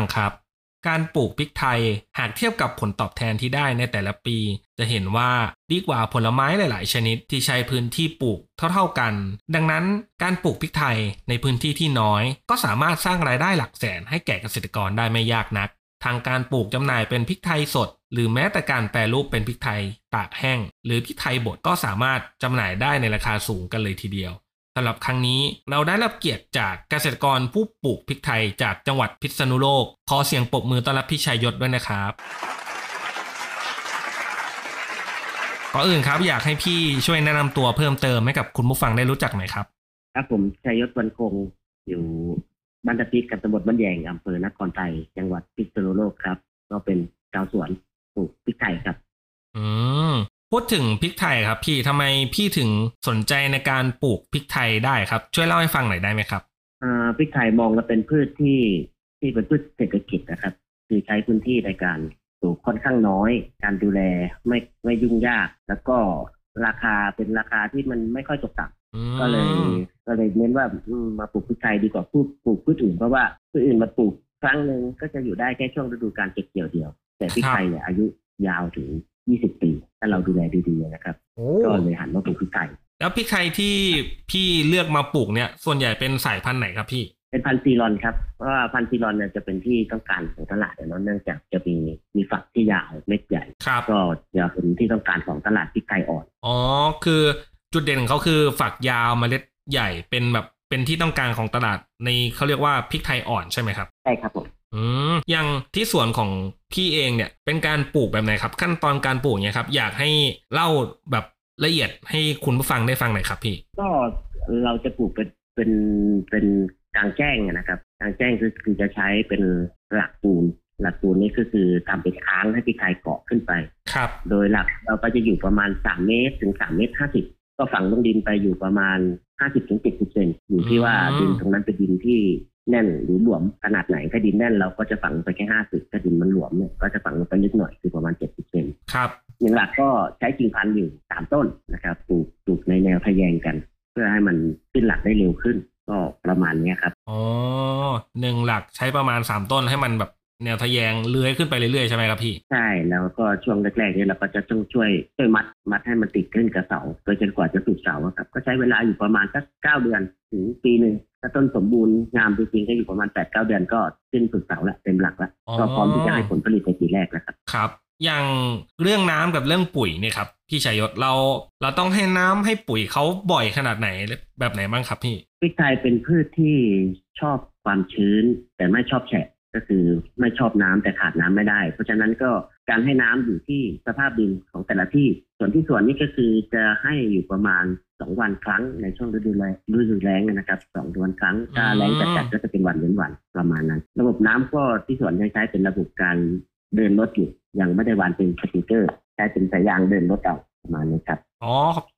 ังครับ การปลูกพริกไทยหากเทียบกับผลตอบแทนที่ได้ในแต่ละปี จะเห็นว่าดีกว่าผลไม้หลาย ๆ ชนิดที่ใช้พื้นที่ปลูกเท่า ๆกัน ดังนั้นการปลูกพริกไทยในพื้นที่ที่น้อย ก็สามารถสร้างรายได้หลักแสนให้แก่เกษตรกรได้ไม่ยากนัก ทางการปลูกจำหน่ายเป็นพริกไทยสด หรือแม้แต่การแปรรูปเป็นพริกไทยตากแห้ง หรือพริกไทยบดก็สามารถจำหน่ายได้ในราคาสูงกันเลยทีเดียว สำหรับครั้งนี้เราได้รับเกียรติจากเกษตรกรผู้ปลูกพริกไทยจากจังหวัดพิษณุโลก ขอเสียงปรบมือต้อนรับพี่ชัยยศด้วยนะครับก่อนอื่นครับอยากให้พี่ช่วยแนะนำตัวเพิ่มเติมให้กับคุณผู้ฟังได้รู้จักหน่อยครับครับผมชัยยศวันคงอยู่บ้านตะพิกกับตำบลบ้านแยงอำเภอนครไทยจังหวัดพิษณุโลกครับ ก็เป็นชาวสวนปลูกพริกไทยครับ อืม พูดถึงพริกไทยครับพี่ทำไมพี่ถึงสนใจในการปลูกพริกไทยได้ครับ ช่วยเล่าให้ฟังหน่อยได้ไหมครับอ่าพริกไทยมองแล้วเป็นพืชที่ที่เป็นพืชเศรษฐกิจนะครับ คือใช้พื้นที่ในการปลูกค่อนข้างน้อย การดูแลไม่ไม่ยุ่งยาก แล้วก็ราคาเป็นราคาที่มันไม่ค่อยตกต่ำอืมก็เลยก็เลยเน้นว่าอืมมาปลูกพริกไทยดีกว่าปลูกปลูกพืชอื่นเพราะว่าพืชอื่นมาปลูกครั้งหนึ่งก็จะอยู่ได้แค่ช่วงฤดูการเก็บเกี่ยวเดียว แต่พริกไทยเนี่ยอายุยาวถึง 20ปี ถ้าเราดูแลดีๆนะครับโอ้ก็เลยหันมาปลูกพริกไทยแล้วพริกไทยที่พี่เลือกมาปลูกเนี่ย ส่วนใหญ่เป็นสายพันธุ์ไหนครับพี่ เป็นพันธุ์ซีรอนครับ เพราะว่าพันธุ์ซีรอนเนี่ยจะเป็นที่ต้องการของตลาดอะเนาะเนื่องจากจะมีมีฝักที่ยาวเม็ดใหญ่ครับก็จะเป็นที่ต้องการของตลาดพริกไทยอ่อน อ๋อ คือจุดเด่นของเขาคือฝักยาวเมล็ดใหญ่เป็นแบบเป็นที่ต้องการของตลาดในเขาเรียกว่าพริกไทยอ่อนใช่ไหมครับ ใช่ครับผม อืมอย่างที่สวนของพี่เองเนี่ยเป็นการปลูกแบบไหนครับ ขั้นตอนการปลูกเนี่ยครับ อยากให้เล่าแบบละเอียดให้คุณผู้ฟังได้ฟังหน่อยครับพี่ ก็เราจะปลูกเป็นเป็นเป็นกลางแจ้งอะนะครับกลางแจ้งคือคือจะใช้เป็นหลักปูนหลักปูนนี่ก็คือทำเป็นค้างให้พริกไทยเกาะขึ้นไป ครับ โดยหลักเราก็จะอยู่ประมาณ3เมตรถึง3เมตร50ก็ฝังลงดินไปอยู่ประมาณ50ถึง70เซนอยู่ที่ว่าอืมดินตรงนั้นเป็นดินที่ แน่นหรือหลวมขนาดไหนถ้าดินแน่นเราก็จะฝังลงไปแค่50ถ้าดินมันหลวมเนี่ยก็จะฝังลงไปลึกหน่อยคือประมาณ70เซนครับอย่างหลักก็ใช้กิ่งพันธุ์อยู่3ต้นนะครับปลูกปลูกในแนวทะแยงกัน เพื่อให้มันขึ้นหลักได้เร็วขึ้น ก็ประมาณเนี้ยครับอ๋อหนึ่งหลักใช้ประมาณสามต้นให้มันแบบ แนวทะแยงเลื้อยขึ้นไปเรื่อยๆใช่ไหมครับพี่ ใช่แล้วก็ช่วงแรกๆเนี่ยเราก็จะต้องช่วยช่วยมัดมัดให้มันติดขึ้นกับเสาโดยจนกว่าจะสุดเสาอะครับก็ใช้เวลาอยู่ประมาณสักเก้าเดือนถึงปีหนึ่งถ้าต้นสมบูรณ์งามจริงๆก็อยู่ประมาณแปดเก้าเดือนก็ขึ้นสุดเสาละเต็มหลักละอ๋อก็พร้อมที่จะให้ผลผลิตในปีแรกแล้วครับครับอย่างเรื่องน้ำกับเรื่องปุ๋ยเนี่ยครับพี่ชัยยศเราเราต้องให้น้ำให้ปุ๋ยเขาบ่อยขนาดไหนแบบไหนบ้างครับพี่พริกไทยเป็นพืชที่ชอบความชื้น แต่ไม่ชอบแฉะ ก็คือไม่ชอบน้ำแต่ขาดน้ำไม่ได้ เพราะฉะนั้นก็การให้น้ำอยู่ที่สภาพดินของแต่ละที่ ส่วนที่สวนนี่ก็คือจะให้อยู่ประมาณสองวันครั้งในช่วงฤดูแล้งฤดูแล้งนะครับสองวันครั้งถ้าแล้งจัดๆก็จะเป็นวันเว้นวันประมาณนั้น ระบบน้ำก็ที่สวนยังใช้เป็นระบบการเดินรถอยู่ยังไม่ได้วางเป็นสปริงเกอร์ใช้เป็นสายยางเดินรถเอาประมาณนี้ครับอ๋อ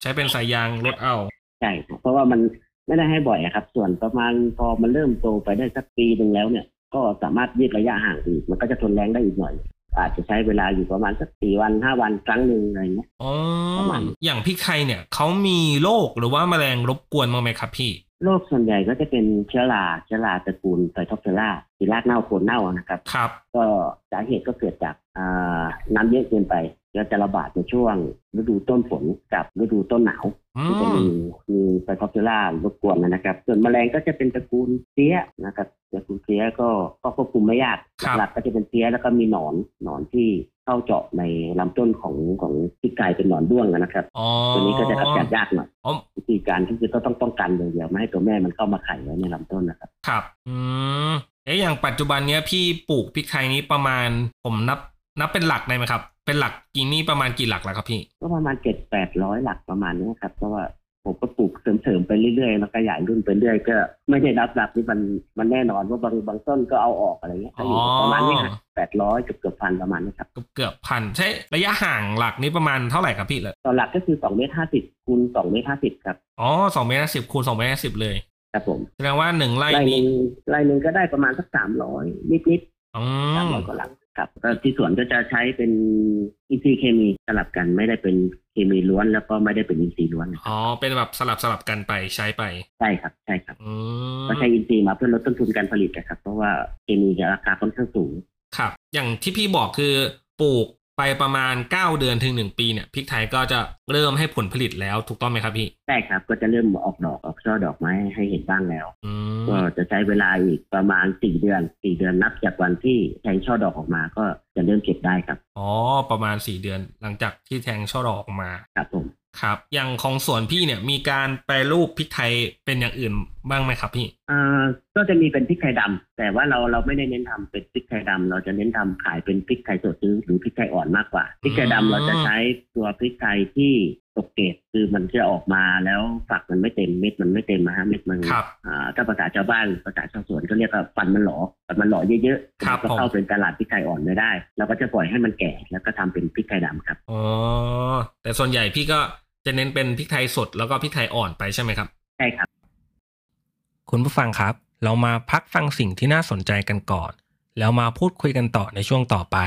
ใช้เป็นสายยางรถเอาใช่ครับเพราะว่ามันไม่ได้ให้บ่อยอะครับ ส่วนประมาณพอมันเริ่มโตไปได้สักปีหนึ่งแล้วเนี่ย ก็สามารถยืดระยะห่างอีก มันก็จะทนแรงได้อีกหน่อย อาจจะใช้เวลาอยู่ประมาณสักสี่วันห้าวันครั้งหนึ่งอะไรเงี้ยอ๋อประมาณนี้อย่างพริกไทยเนี่ยเขามีโรคหรือว่าแมลงรบกวนบ้างไหมครับพี่โรคส่วนใหญ่ก็จะเป็นเชื้อราเชื้อราตระกูล Phytophthora คือรากเน่าโคนเน่านะครับ ครับ ก็สาเหตุก็เกิดจากอ่าน้ำเยอะเกินไป แล้วจะระบาดในช่วงฤดูต้นฝนกับฤดูต้นหนาวอืที่จะมีมี Phytophthora รบกวนนะครับ ส่วนแมลงก็จะเป็นตระกูลเพลี้ยนะครับตระกูลเพลี้ยก็ก็ควบคุมไม่ยากครับหลักๆก็จะเป็นเพลี้ยแล้วก็มีหนอนหนอนที่เข้าเจาะในลำต้นของของที่กลายเป็นหนอนด้วงนะครับอ๋อตัวนี้ก็จะกำจัดยากหน่อยอ๋อวิธีการที่คือก็ต้องป้องกันอย่างเดียวไม่ให้ตัวแม่มันเข้ามาไข่ไว้ในลำต้นนะครับ ครับ อืมเอ๊ะอย่างปัจจุบันเนี้ยพี่ปลูกพริกไทยนี้ประมาณผมนับ นับเป็นหลักได้ไหมครับ เป็นหลักกี่นี่ประมาณกี่หลักแล้วครับพี่ ก็ประมาณเจ็ดแปดร้อยหลักประมาณนี้ครับ เพราะว่าผมก็ปลูกเสริมๆไปเรื่อยๆแล้วขยายรุ่นไปเรื่อยก็ ไม่ได้รับหลักที่มันมันแน่นอนว่าบางบางต้นก็เอาออกอะไรเงี้ยก็อยู่ประมาณนี้ครับแปดร้อยเกือบเกือบพันประมาณนี้ครับ เกือบเกือบพันใช่ระยะห่างหลักนี้ประมาณเท่าไหร่ครับพี่เลยต่อหลักก็คือสองเมตรห้าสิบคูณสองเมตรห้าสิบครับอ๋อสองเมตรสิบคูณสองเมตรสิบเลยครับผมแสดงว่าหนึ่งไร่ไร่หนี้นึ่งไร่หนึ่งก็ได้ประมาณสักสามร้อยนิดๆอืสามมร้อยกว่าหลัง ครับก็ที่สวนก็จะใช้เป็นอินทรีย์เคมีสลับกันไม่ได้เป็นเคมีล้วนแล้วก็ไม่ได้เป็นอินทรีย์ล้วนอ๋อเป็นแบบสลับสลับกันไปใช้ไปใช่ครับใช่ครับอืมก็ใช้อินทรีย์มาเพื่อลดต้นทุนการผลิตนะครับ เพราะว่าเคมีจะราคาค่อนข้างสูงครับ อย่างที่พี่บอกคือปลูก ไปประมาณ 9 เดือนถึง 1 ปีเนี่ยพริกไทยก็จะเริ่มให้ผลผลิตแล้วถูกต้องไหมครับพี่ใช่ครับก็จะเริ่มออกดอกออกช่อดอกไม้ให้เห็นบ้างแล้วอืมก็จะใช้เวลาอีกประมาณสี่เดือนสี่เดือนนับจากวันที่แทงช่อดอกออกมาก็จะเริ่มเก็บได้ครับอ๋อประมาณ 4 เดือนหลังจากที่แทงช่อดอกออกมาครับผม ครับ อย่างของสวนพี่เนี่ยมีการแปรรูปพริกไทยเป็นอย่างอื่นบ้างไหมครับพี่อ่าก็จะมีเป็นพริกไทยดำแต่ว่าเราเราไม่ได้เน้นทำเป็นพริกไทยดำเราจะเน้นทำขายเป็นพริกไทยสดหรือหรือพริกไทยอ่อนมากกว่าพริกไทยดำเราจะใช้ตัวพริกไทยที่ตกเกรดคือมันจะออกมาแล้วฝักมันไม่เต็มเม็ดมันไม่เต็มนะฮะเม็ดมันครับอ่าถ้าภาษาชาวบ้านภาษาชาวสวนก็เรียกว่าฟันมันหลอฟันมันหลอเยอะๆครับก็ผมเข้าเป็นตลาดพริกไทยอ่อนไม่ได้เราก็จะปล่อยให้มันแก่แล้วก็ทำเป็นพริกไทยดำครับอ๋อแต่ส่วนใหญ่พี่ก็ จะเน้นเป็นพริกไทยสดแล้วก็พริกไทยอ่อนไปใช่ไหมครับใช่ครับ คุณผู้ฟังครับ เรามาพักฟังสิ่งที่น่าสนใจกันก่อน แล้วมาพูดคุยกันต่อในช่วงต่อไป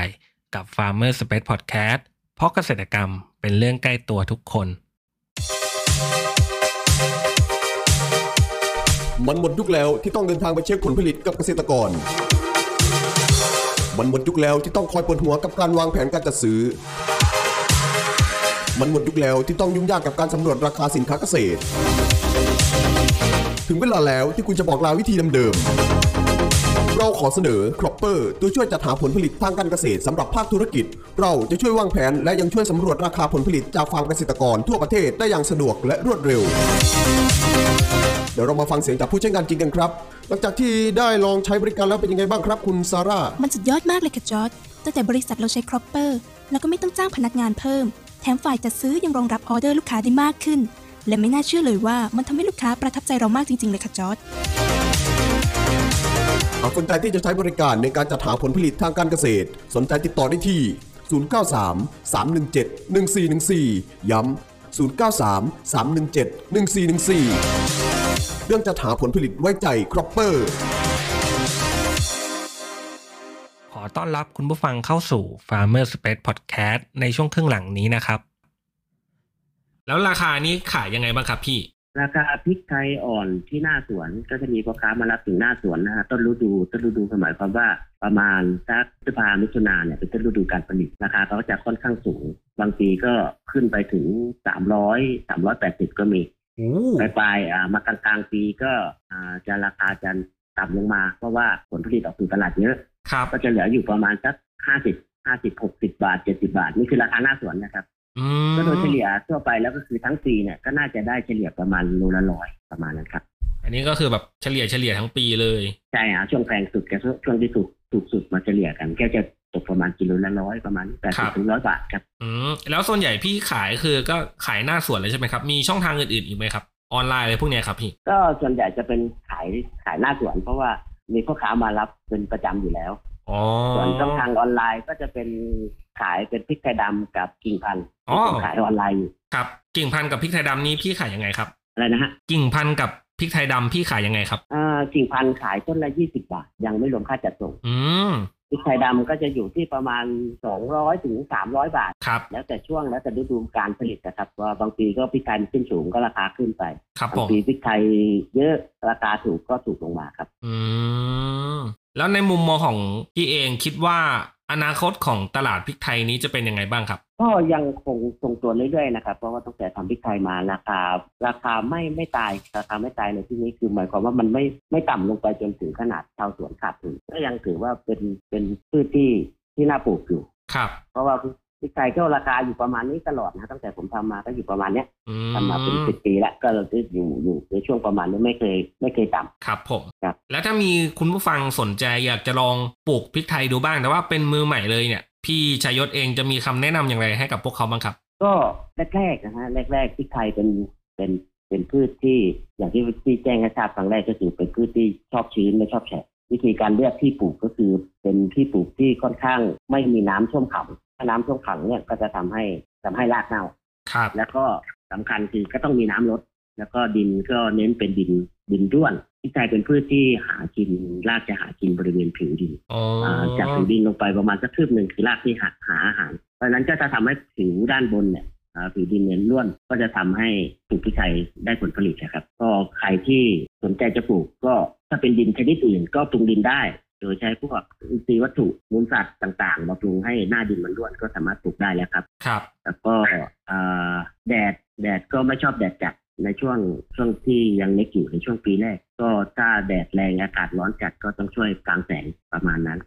กับ Farmer Space Podcast เพราะเกษตรกรรมเป็นเรื่องใกล้ตัวทุกคน มันหมดยุคแล้วที่ต้องเดินทางไปเช็คผลผลิตกับเกษตรกร มันหมดยุคแล้วที่ต้องคอยปวดหัวกับการวางแผนการจัดซื้อ มันหมดยุคแล้วที่ต้องยุ่งยากกับการสำรวจราคาสินค้าเกษตร ถึงเวลาแล้วที่คุณจะบอกลาวิธีเดิมๆเราขอเสนอ Cropper ตัวช่วยจัดหาผลผลิตทางการเกษตรสำหรับภาคธุรกิจ เราจะช่วยวางแผนและยังช่วยสำรวจราคาผลผลิตจากฟาร์มเกษตรกรทั่วประเทศได้อย่างสะดวกและรวดเร็วเดี๋ยวเรามาฟังเสียงจากผู้ใช้งานจริงกันครับ หลังจากที่ได้ลองใช้บริการแล้วเป็นยังไงบ้างครับ คุณซาร่า มันสุดยอดมากเลยค่ะจอร์จตั้งแต่บริษัทเราใช้ Cropper แล้วก็ไม่ต้องจ้างพนักงานเพิ่ม แถมฝ่ายจัดซื้อยังรองรับออเดอร์ลูกค้าได้มากขึ้น และไม่น่าเชื่อเลยว่ามันทำให้ลูกค้าประทับใจเรามากจริง ๆ เลยค่ะจอร์จหากสนใจที่จะใช้บริการในการจัดหาผลผลิตทางการเกษตร สนใจติดต่อได้ที่ 093 317 1414 ย้ำ 093 317 1414 เรื่องจัดหาผลผลิตไว้ใจ Cropper อต้อนรับคุณผู้ฟังเข้าสู่ Farmer Space Podcast ในช่วงครึ่งหลังนี้นะครับ แล้วราคานี้ขายยังไงบ้างครับพี่ ราคาพริกไทยอ่อนที่หน้าสวนก็จะมีพ่อค้ามารับถึงหน้าสวนนะฮะต้นฤดูต้นฤดูหมายความว่าประมาณสักพฤษภามิถุนาเนี่ยเป็นต้นฤดูการผลิตราคาเขาก็จะค่อนข้างสูง บางปีก็ขึ้นไปถึงสามร้อยสามร้อยแปดสิบก็มีปลายปลายๆอ่ามากลางกลางๆปีก็อ่าจะราคาจะต่ำลงมาเพราะว่าผลผลิตออกสู่ตลาดเยอะครับ ก็จะเหลืออยู่ประมาณสักห้าสิบห้าสิบหกสิบาทเจ็ดสิบาท นี่คือราคาหน้าสวนนะครับอืมก็โดยเฉลี่ยทั่วไปแล้วก็คือทั้งปีเนี่ยก็น่าจะได้เฉลี่ยประมาณโลละร้อยประมาณนั้นครับ อันนี้ก็คือแบบเฉลี่ยเฉลี่ยทั้งปีเลยใช่ฮะช่วงแพงสุดกับช่วงที่ถูกถูกสุดมาเฉลี่ยกันก็จะตกประมาณกิโลละร้อยประมาณแปดครัสิบบถึงร้อยบาทครับอืมแล้วส่วนใหญ่พี่ขายคือก็ขายหน้าสวนเลยใช่ไหมครับ มีช่องทางอื่นๆอีกไหมครับออนไลน์อะไรพวกเนี้ยครับพี่ ก็ส่วนใหญ่จะเป็นขายขายหน้าสวนเพราะว่า มีพ่อค้ามารับเป็นประจำอยู่แล้วอ๋อส่วนช่องทางออนไลน์ก็จะเป็นขายเป็นพริกไทยดำกับกิ่งพันธุ์อ๋อที่ผมขายออนไลน์อยู่ครับกิ่งพันธุ์กับพริกไทยดำนี้พี่ขายยังไงครับอะไรนะฮะกิ่งพันธุ์กับพริกไทยดำพี่ขายยังไงครับอ่ากิ่งพันธุ์ขายต้นละยี่สิบาทยังไม่รวมค่าจัดส่ง อืม พริกไทยดำก็จะอยู่ที่ประมาณสองร้อยถึงสามร้อยบาท ครับ แล้วแต่ช่วงแล้วแต่ฤดูการผลิตนะครับว่าบางปีก็พริกไทยมันขึ้นสูงก็ราคาขึ้นไปครับบาผงมปีพริกไทยเยอะราคาถูกก็ถูกลงมาครับ อืม แล้วในมุมมองของพี่เองคิดว่า อนาคตของตลาดพริกไทยนี้จะเป็นยังไงบ้างครับ ก็ยังคงทรงตัวเรื่อยๆนะครับเพราะว่าตั้งแต่ทำพริกไทยมาราคา ราคาไม่ไม่ตายราคาไม่ตายในที่นี้คือหมายความว่ามันไม่ไม่ต่ำลงไปจนถึงขนาดชาวสวนขาดทุนก็ยังถือว่าเป็นเป็นพืชที่ที่น่าปลูกอยู่ครับ เพราะว่า พริกไทยก็ราคาอยู่ประมาณนี้ตลอดนะตั้งแต่ผมทำมาก็อยู่ประมาณเนี้ยอืทำมาเป็นสิบปีแล้วก็เราอยู่อยู่ในช่วงประมาณนี้ไม่เคยไม่เคยต่ำครับผมครับแล้วถ้ามีคุณผู้ฟังสนใจอยากจะลองปลูกพริกไทยดูบ้างแต่ว่าเป็นมือใหม่เลยเนี่ยพี่ชายศเองจะมีคำแนะนำอย่างไรให้กับพวกเขาบ้างครับ ก็แรกๆนะฮะแรกๆพริกไทยเป็นเป็นเป็นพืชที่อย่างที่ที่แจ้งให้ทราบครั้งแรกก็คือเป็นพืชที่ชอบชื้นไม่ชอบแฉะวิธีการเลือกที่ปลูกก็คือเป็นที่ปลูกที่ค่อนข้างไม่มีน้ำท่วมขัง ถ้าน้ำท่วมขังเนี่ยก็จะทำให้ทำให้รากเน่าครับแล้วก็สำคัญคือก็ต้องมีน้ำลด แล้วก็ดินก็เน้นเป็นดินดินด้วนพริกไทยเป็นพืชที่หากินรากจะหากินบริเวณผิวดินอ๋ออ่าจากผิวดินลงไปประมาณสักคืบหนึ่งคือรากที่หาหาอาหาร เพราะฉะนั้นก็จะทำให้ผิวด้านบนเนี่ยอ่าผิวดินเนี่ยร่วนก็จะทำให้ปลูกพริกไทยได้ผลผลิตนะครับ ก็ใครที่สนใจจะปลูกก็ถ้าเป็นดินชนิดอื่นก็ปรุงดินได้ โดยใช้พวกอินทรีย์วัตถุมูลสัตว์ต่างๆมาปรุงให้หน้าดินมันร่วนก็สามารถปลูกได้แล้วครับ ครับ แล้วก็อ่าแดดแดดก็ไม่ชอบแดดจัดในช่วงช่วงที่ยังเล็กอยู่ในช่วงปีแรก ก็ถ้าแดดแรงอากาศร้อนจัดก็ต้องช่วยกางแสงประมาณนั้น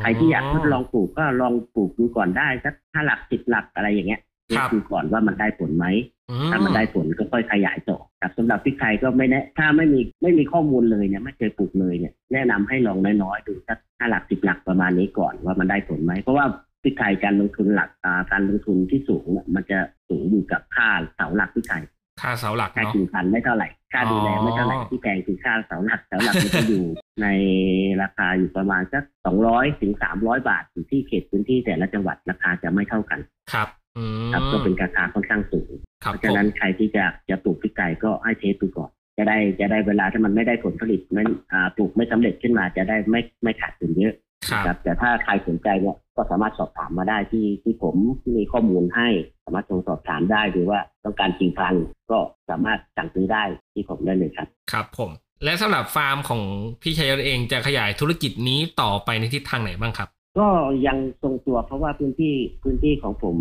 ใครที่อยากทดลองปลูกก็ลองปลูกดูก่อนได้สักห้าหลักสิบหลักอะไรอย่างเงี้ย เช็คดูก่อนว่ามันได้ผลไหมอืถ้ามันได้ผลก็ค่อยขยายต่อครับสำหรับพริกไทยก็ไม่แนะถ้าไม่มีไม่มีข้อมูลเลยเนี่ยไม่เคยปลูกเลยเนี่ยแนะนำให้ลองน้อยๆดูสักห้าหลักสิบหลักประมาณนี้ก่อนว่ามันได้ผลไหมเพราะว่าพริกไทยการลงทุนหลักอ่าการลงทุนที่สูงเนี่ยมันจะสูงอยู่กับค่าเสาหลักพริกไทยค่าเสาหลักค่าเนาะกิ่งพันธุ์ไม่เท่าไหร่ค่าดูแลอ๋อไม่เท่าไหร่ที่แพงคือค่าเสาหลักเสาหลักมันจะอยู่ในราคาอยู่ประมาณสักสองร้อยถึงสามร้อยบาทอยู่ที่เขตพื้นที่แต่ละจังหวัดราคาจะไม่เท่ากันครับอืม ครับก็เป็นราคาค่อนข้างสูงครับเพราะฉะนั้นใครที่จะจะปลูกพริกไก่ก็ให้เทสดูก่อน จะได้จะได้เวลาถ้ามันไม่ได้ผลผลิตมันอ่าปลูกไม่สำเร็จขึ้นมาจะได้ไม่ไม่ขาดทุนเยอะครับครับแต่ถ้าใครสนใจเนี่ยก็สามารถสอบถามมาได้ที่ที่ผมที่มีข้อมูลให้ สามารถโทรสอบถามได้หรือว่าต้องการจริงพันธุ์ก็สามารถสั่งซื้อได้ที่ผมได้เลยครับ ครับผม และสำหรับฟาร์มของพี่ชายศเองจะขยายธุรกิจนี้ต่อไปในทิศทางไหนบ้างครับ ก็ยังทรงตัวเพราะว่าพื้นที่พื้นที่ของผม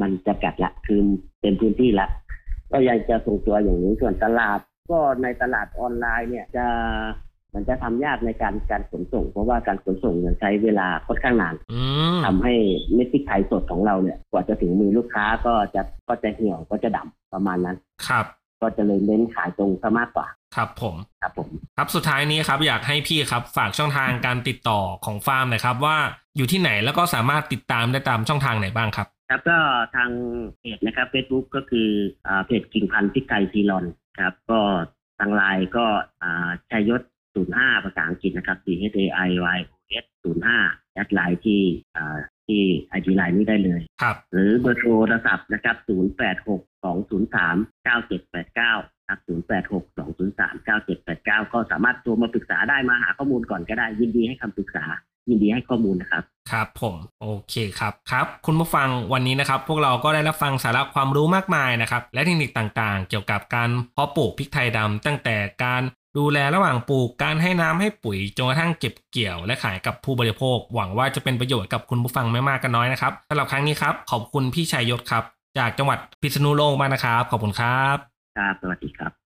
มันจะกัดละคือเป็นพื้นที่ละก็ยังจะทรงตัวอย่างนี้ส่วนตลาด ก็ในตลาดออนไลน์เนี่ยจะมันจะทำยากในการการขนส่ง เพราะว่าการขนส่งเนี่ยใช้เวลาค่อนข้างนานอืมทำให้เม็ดพริกไทยสดของเราเนี่ยกว่าจะถึงมือลูกค้าก็จะก็จะเหี่ยวก็จะดำประมาณนั้นครับ ก็จะเลยเน้นขายตรงซะมากกว่า ครับผมครับผม ครับสุดท้ายนี้ครับอยากให้พี่ครับฝากช่องทางการติดต่อของฟาร์มหนะครับ ว่าอยู่ที่ไหนแล้วก็สามารถติดตามได้ตามช่องทางไหนบ้างครับ ครับก็ทางเพจนะครับเฟซบุ๊กก็คืออ่าเพจกิ่งพันธุ์พริกไทยซีรอนครับ ก็ทางไลน์ก็อ่าชัยยศ05 ภาษาอังกฤษนะครับ C H A I Y O S 05 add LINE ที่อ่าที่ไอดีไลน์นี้ได้เลยครับ หรือเบอร์โทรศัพท์นะครับ086 203 9789ครับ086 203 9789 ก็สามารถโทรมาปรึกษาได้มาหาข้อมูลก่อนก็ได้ยินดีให้คำปรึกษา ยินดีให้ข้อมูลนะครับครับผมโอเคครับครับ คุณผู้ฟังวันนี้นะครับ พวกเราก็ได้รับฟังสาระความรู้มากมายนะครับ และเทคนิคต่างๆ เกี่ยวกับการเพาะปลูกพริกไทยดำตั้งแต่การดูแลระหว่างปลูกการให้น้ำให้ปุ๋ยจนกระทั่งเก็บเกี่ยวและขายกับผู้บริโภค หวังว่าจะเป็นประโยชน์กับคุณผู้ฟังไม่มากก็น้อยนะครับสำหรับครั้งนี้ครับ ขอบคุณพี่ชัยยศครับ จากจังหวัดพิษณุโลกมากนะครับ ขอบคุณครับครับสวัสดีครับ